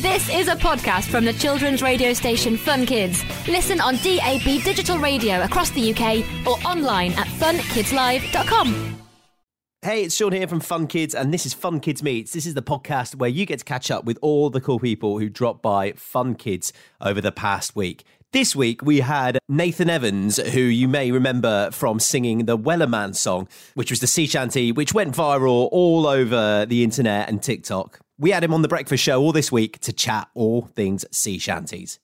This is a podcast from the children's radio station Fun Kids. Listen on DAB digital radio across the UK or online at funkidslive.com. Hey, it's Sean here from Fun Kids, and this is Fun Kids Meets. This is the podcast where you get to catch up with all the cool people who dropped by Fun Kids over the past week. This week we had Nathan Evans, who you may remember from singing the Wellerman song, which was the sea shanty, which went viral all over the internet and TikTok. We had him on the breakfast show all this week to chat all things sea shanties.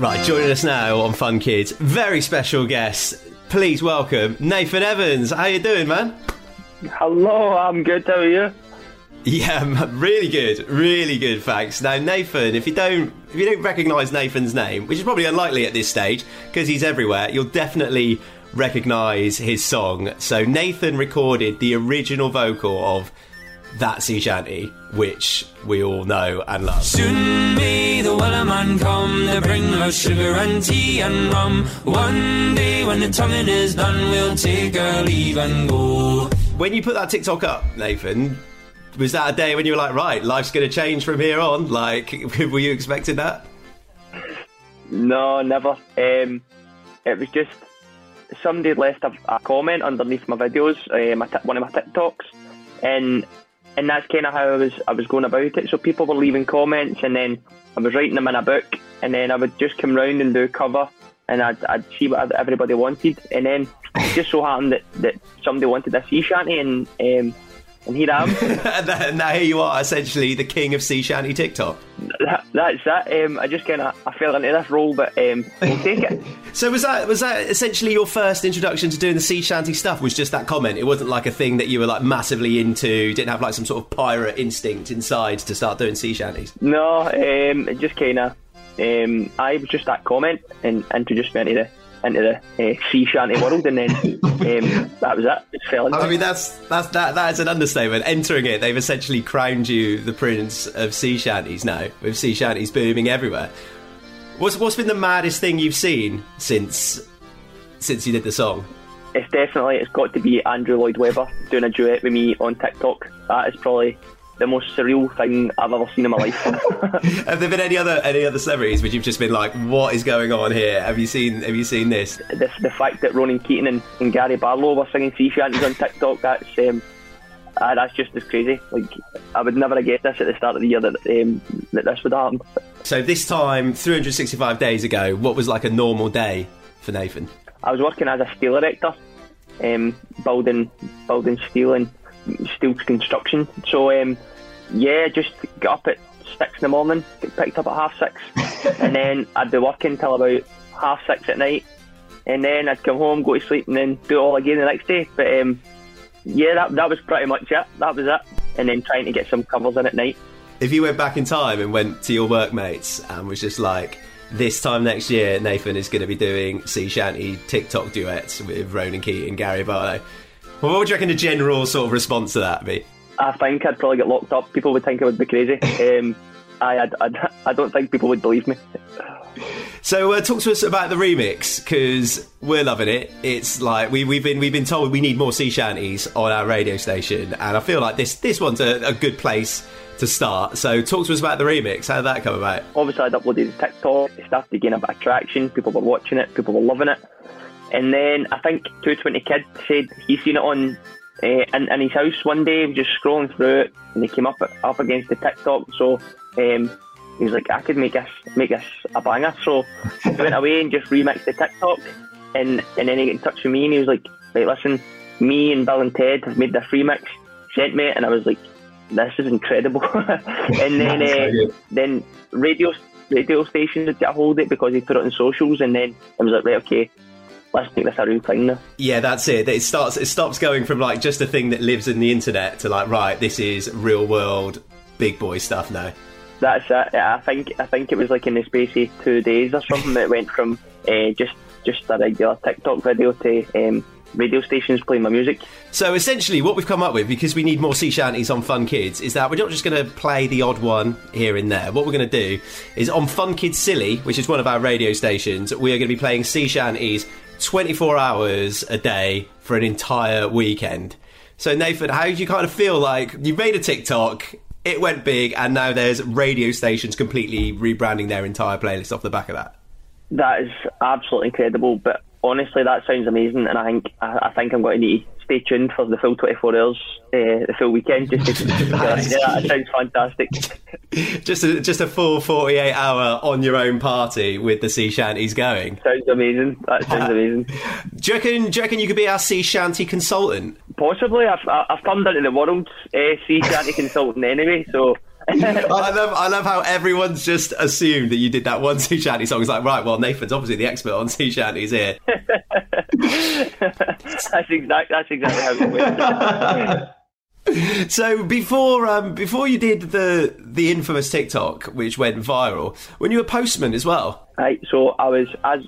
Right, joining us now on Fun Kids, very special guest. Please welcome Nathan Evans. How are you doing, man? Hello, I'm good. How are you? Yeah, really good, really good. Thanks. Now, Nathan, if you don't if you don't recognise Nathan's name, which is probably unlikely at this stage because he's everywhere, you'll definitely recognise his song. So Nathan recorded the original vocal of that sea shanty, which we all know and love. Soon may the Wellerman come to bring us sugar and tea and rum. One day when the tonguing is done, we'll take our leave and go. When you put that TikTok up, Nathan, was that a day when you were like, right, life's going to change from here on? Like, were you expecting that? No, never. Um, it was just somebody left a, a comment underneath my videos, uh, my t- one of my TikToks, and and that's kind of how I was I was going about it. So people were leaving comments, and then I was writing them in a book, and then I would just come round and do cover, and I'd, I'd see what everybody wanted, and then it just so happened that, that somebody wanted a sea shanty, and um, and here I am. and now here you are, essentially the king of sea shanty TikTok. that, that's that. Um, I just kind of I fell into this role, but um, we'll take it. So was that was that essentially your first introduction to doing the sea shanty stuff? Was just that comment? It wasn't like a thing that you were like massively into. Didn't have like some sort of pirate instinct inside to start doing sea shanties. No, um, it just kind of. Um, I was just that comment and introduced me into the into the uh, sea shanty world, and then um, that was it. Just fell into I mean, that's that's that that is an understatement. Entering it, they've essentially crowned you the prince of sea shanties now, with sea shanties booming everywhere. What's what's been the maddest thing you've seen since since you did the song? It's definitely it's got to be Andrew Lloyd Webber doing a duet with me on TikTok. That is probably the most surreal thing I've ever seen in my life. Have there been any other any other celebrities which you've just been like, what is going on here? Have you seen Have you seen this? the, the fact that Ronan Keating and, and Gary Barlow were singing sea shanties on TikTok, that's um, uh, that's just as crazy. Like I would never have guessed this at the start of the year that um, that this would happen. So this time, 365 days ago, what was like a normal day for Nathan? I was working as a steel erector, um, building building steel and steel construction. So um, yeah, just get up at six in the morning, get picked up at half six, and then I'd be working till about half six at night, and then I'd come home, go to sleep, and then do it all again the next day. But um, yeah, that that was pretty much it. That was it. And then trying to get some covers in at night. If you went back in time and went to your workmates and was just like, this time next year, Nathan is going to be doing sea shanty TikTok duets with Ronan Keating, and Gary Barlow. Well, what would you reckon the general sort of response to that be? I think I'd probably get locked up. People would think I would be crazy. Um, I, I'd, I'd, I don't think people would believe me. So uh, talk to us about the remix because we're loving it. It's like we, we've been we've been told we need more sea shanties on our radio station, and I feel like this this one's a, a good place to start. So talk to us about the remix. How did that come about? Obviously, I'd uploaded to TikTok. It started to gain a bit of traction. People were watching it. People were loving it. And then I think 220 Kid said he seen it on uh, in, in his house one day. Just scrolling through it, and he came up up against the TikTok. So um, he was like, I could make this make this a banger. So he went away and just remixed the TikTok. And and then he got in touch with me, and he was like, right, listen, me and Billen Ted have made this remix. Sent me it, and I was like, this is incredible. and then uh, then radio radio stations got a hold of it because he put it on socials, and then I was like, right, okay, let's make this a real thing now. Yeah, that's it. It starts. It stops going from like just a thing that lives in the internet to like, right, this is real world, big boy stuff now. That's it. Yeah, I think I think it was like in the space of two days or something. that went from uh, just just a regular TikTok video to um, radio stations playing my music. So essentially, what we've come up with, because we need more sea shanties on Fun Kids, is that we're not just going to play the odd one here and there. What we're going to do is on Fun Kids Silly, which is one of our radio stations, we are going to be playing sea shanties 24 hours a day for an entire weekend. So Nathan, how do you kind of feel like you made a TikTok? It went big, and now there's radio stations completely rebranding their entire playlist off the back of that. That is absolutely incredible. But honestly, that sounds amazing, and I think I, I think I'm going to need stay tuned for the full 24 hours, uh, the full weekend. Just to, yeah, that sounds fantastic. Just a, just a full 48 hour on your own party with the sea shanties going. Sounds amazing. That sounds amazing. Do you reckon, do you reckon you could be our sea shanty consultant? Possibly, I've I've turned into the world's uh, sea shanty consultant anyway. So I love, I love how everyone's just assumed that you did that one sea shanty song. It's like, right, well, Nathan's obviously the expert on sea shanties here. That's exact. That's exactly how it went. So before, um, before you did the the infamous TikTok, which went viral, when you were postman as well. Right, so I was as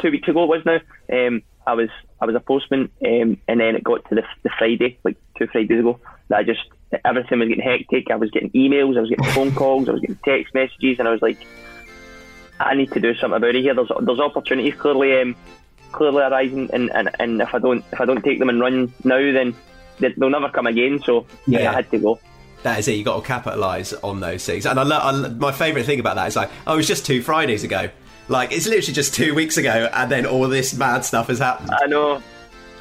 two weeks ago was now. Um, I was I was a postman, um, and then it got to the, the Friday, like two Fridays ago, that I just everything was getting hectic. I was getting emails, I was getting phone calls, I was getting text messages, and I was like, I need to do something about it here. There's there's opportunities clearly um, clearly arising, and, and, and if I don't if I don't take them and run now, then they- they'll never come again. So yeah, Yeah. I had to go. That is it. You got to capitalise on those things. And I, lo- I lo- my favourite thing about that is like, oh, it was just two Fridays ago. Like it's literally just two weeks ago, and then all this mad stuff has happened. I know.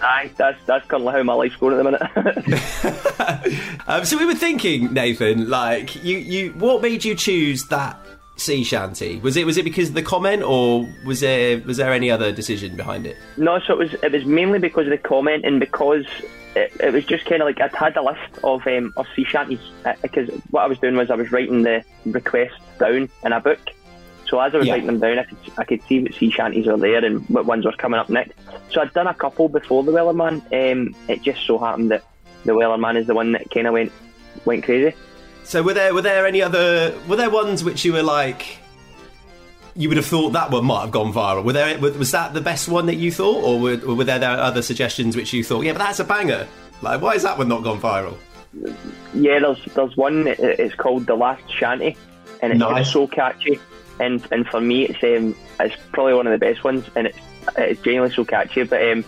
Aye, that's that's currently how my life's going at the minute. Um, so we were thinking, Nathan, like you, you, what made you choose that sea shanty? Was it was it because of the comment, or was there was there any other decision behind it? No, so it was it was mainly because of the comment and because it, it was just kind of like I'd had a list of um, of sea shanties uh, because what I was doing was I was writing the requests down in a book. So as I was Yeah. writing them down, I could I could see what sea shanties were there and what ones were coming up next. So I'd done a couple before the Wellerman. Um, it just so happened that the Wellerman is the one that kind of went went crazy. So were there were there any other were there ones which you were like you would have thought that one might have gone viral? Were there was that the best one that you thought, or were, were there, there other suggestions which you thought, yeah, but that's a banger? Like, why is that one not gone viral? Yeah, there's there's one. It's called the Last Shanty, and it's Nice. so catchy. And and for me, it's um, it's probably one of the best ones, and it's it's genuinely so catchy. But um,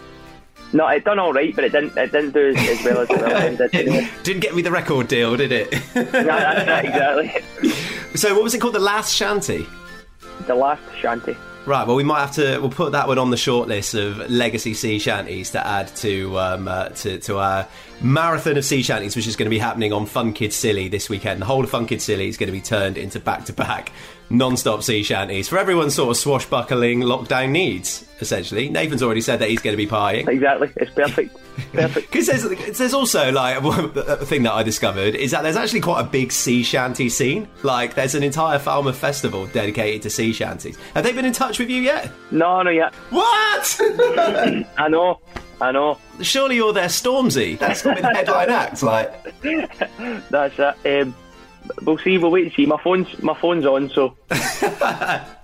no, it done all right, but it didn't it didn't do as, as well as the other one did. anyway. Didn't get me the record deal, did it? No, that's it, exactly. so what was it called? The Last Shanty. The Last Shanty. Right, well, we might have to. We'll put that one on the short list of legacy sea shanties to add to um, uh, to, to our marathon of sea shanties, which is going to be happening on Fun Kids Silly this weekend. The whole of Fun Kids Silly is going to be turned into back to back non-stop sea shanties for everyone's sort of swashbuckling lockdown needs. Essentially, Nathan's already said that he's going to be partying. Exactly. It's perfect. Perfect. Because there's, there's also like a thing that I discovered is that there's actually quite a big sea shanty scene. Like there's an entire Falmouth festival dedicated to sea shanties. Have they been in touch with you yet? No, no, yet. What? I know. I know. Surely you're their Stormzy. That's got to be the headline act. Like, That's it. Um, we'll see. We'll wait and see. My phone's my phone's on, so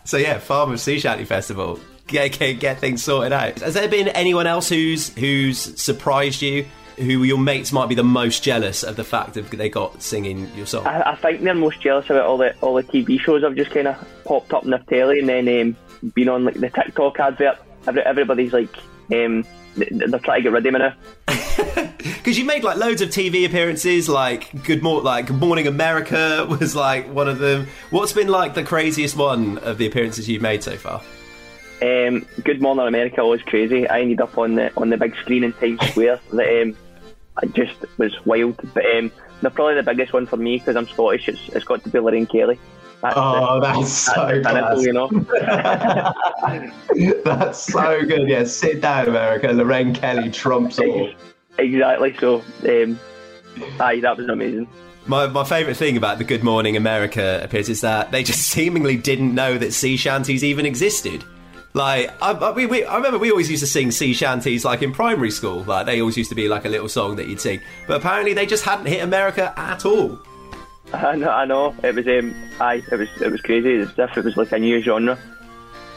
so yeah, Falmouth Sea Shanty Festival. Get, get, get things sorted out. Has there been anyone else who's who's surprised you? Who your mates might be the most jealous of the fact that they got singing your song? I, I think they're most jealous about all the all the TV shows I've just kind of popped up in the telly and then um, been on like the TikTok advert. Everybody's like, um, they're trying to get rid of me now. Because you made like loads of TV appearances, like Good Mor- like Good Morning America was like one of them. What's been like the craziest one of the appearances you've made so far? Um, Good Morning America was crazy. I ended up on the on the big screen in Times Square. That um, I just was wild. But um, they're probably the biggest one for me because I'm Scottish. It's, it's got to be Lorraine Kelly. That's Oh, the, that's so the pinnacle, you know. That's so good. Yeah, sit down, America. Lorraine Kelly trumps all. Exactly. So, um, aye, that was amazing. My, my favourite thing about the Good Morning America appears is that they just seemingly didn't know that sea shanties even existed. Like, I, I, we, we, I remember we always used to sing sea shanties like in primary school. Like, they always used to be like a little song that you'd sing. But apparently they just hadn't hit America at all. I know, I know. It was um, aye, it was it was crazy. It's as if it was like a new genre.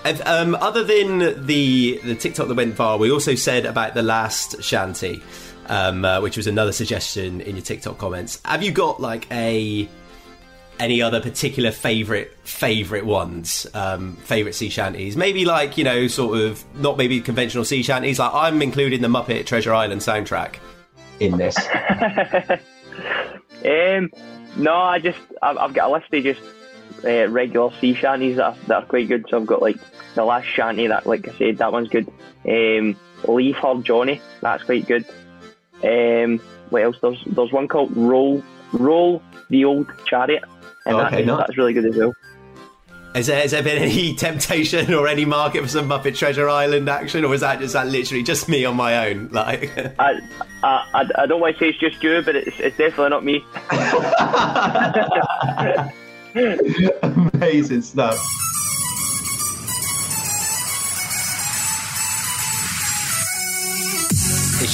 And, um, other than the the TikTok that went viral, we also said about the last shanty, um, uh, which was another suggestion in your TikTok comments. Have you got like a any other particular favorite favorite ones, um, favorite sea shanties? Maybe like you know, sort of not maybe conventional sea shanties. Like I'm including the Muppet Treasure Island soundtrack. in this? um, no, I just I've, I've got a list of just uh, regular sea shanties that are, that are quite good. So I've got like the last shanty that, like I said, that one's good. Um, Leave Her Johnny, that's quite good. Um, what else? There's there's one called Roll Roll the Old Chariot, and Okay, that's, nice. that's really good as well. Has there, has there been any temptation or any market for some Muppet Treasure Island action, or is that just that literally just me on my own? Like, I, I, I, I don't want to say it's just you, but it's, it's definitely not me. Amazing stuff.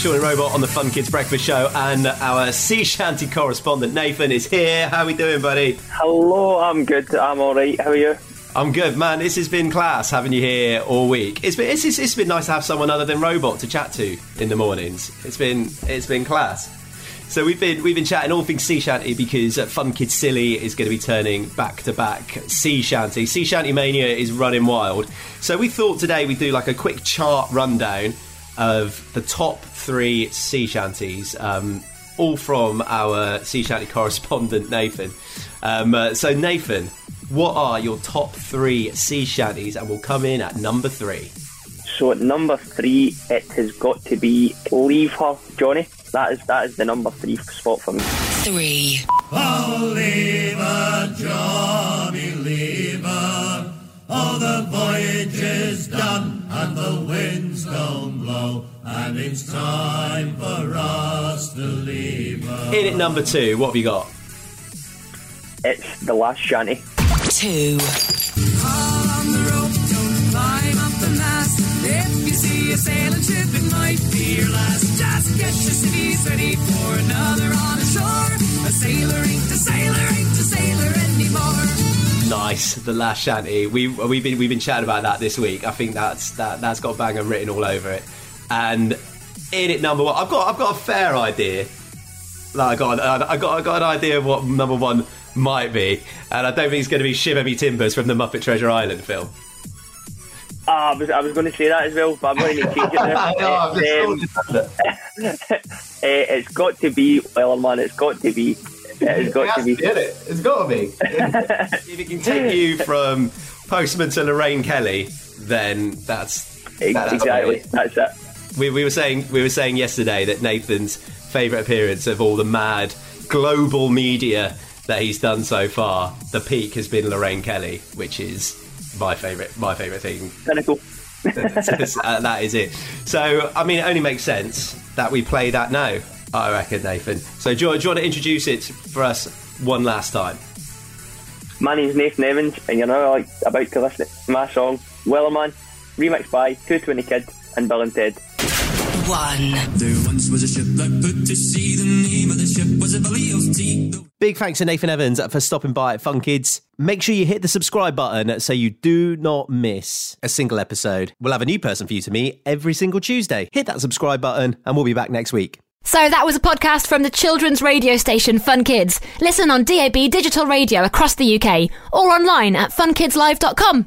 Sean and Robot on the Fun Kids Breakfast Show, and our sea shanty correspondent Nathan is here. How are we doing, buddy? Hello, I'm good. I'm all right. How are you? I'm good, man. This has been class having you here all week. It's been it's, it's, it's been nice to have someone other than Robot to chat to in the mornings. It's been it's been class. So we've been we've been chatting all things sea shanty because uh, Fun Kids Silly is going to be turning back to back sea shanty. Sea shanty mania is running wild. So we thought today we'd do like a quick chart rundown of the top three sea shanties, um, all from our sea shanty correspondent Nathan. Um, uh, so Nathan, what are your top three sea shanties? And we'll come in at number three. So at number three, it has got to be Leave Her Johnny. That is that is the number three spot for me. three, Oh, leave her, Johnny, leave her. All the voyage is done and the winds don't blow, and it's time for us to leave her. In at number two, what have you got? It's the last shanty. two, on the rope, don't climb up the mast. If you see a sailing ship, it might be your last. Just get your civvies ready for another on ashore. A sailor ain't a sailor, ain't a sailor anymore. Nice, the last shanty. We we've been we've been chatting about that this week. I think that's that that's got a banger written all over it. And in it number one, I've got I've got a fair idea. Like, I got I got I got an idea of what number one might be, and I don't think it's going to be Shiver Me Timbers from the Muppet Treasure Island film. Ah, I was, I was going to say that as well, but I'm going to change it now. I know, I've just Um, it. it's got to be well, Wellerman. It's got to be. It's got to be. It to be, innit? It's got to be. If it can take you from Postman to Lorraine Kelly, then that's that's exactly. That's it. we, we were saying we were saying yesterday that Nathan's favourite appearance of all the mad global media that he's done so far, the peak has been Lorraine Kelly, which is my favourite my favourite thing. Uh, that is it. So I mean, it only makes sense that we play that now. I reckon, Nathan. So do you, do you want to introduce it for us one last time? My name's Nathan Evans, and you're now like, about to listen to my song, Wellerman, remixed by 220 Kid and Billen Ted. one. There once was a ship that put to sea. The name of the ship was a Valios T. Big thanks to Nathan Evans for stopping by at Fun Kids. Make sure you hit the subscribe button so you do not miss a single episode. We'll have a new person for you to meet every single Tuesday. Hit that subscribe button and we'll be back next week. So that was a podcast from the children's radio station Fun Kids. Listen on DAB digital radio across the UK or online at funkidslive.com.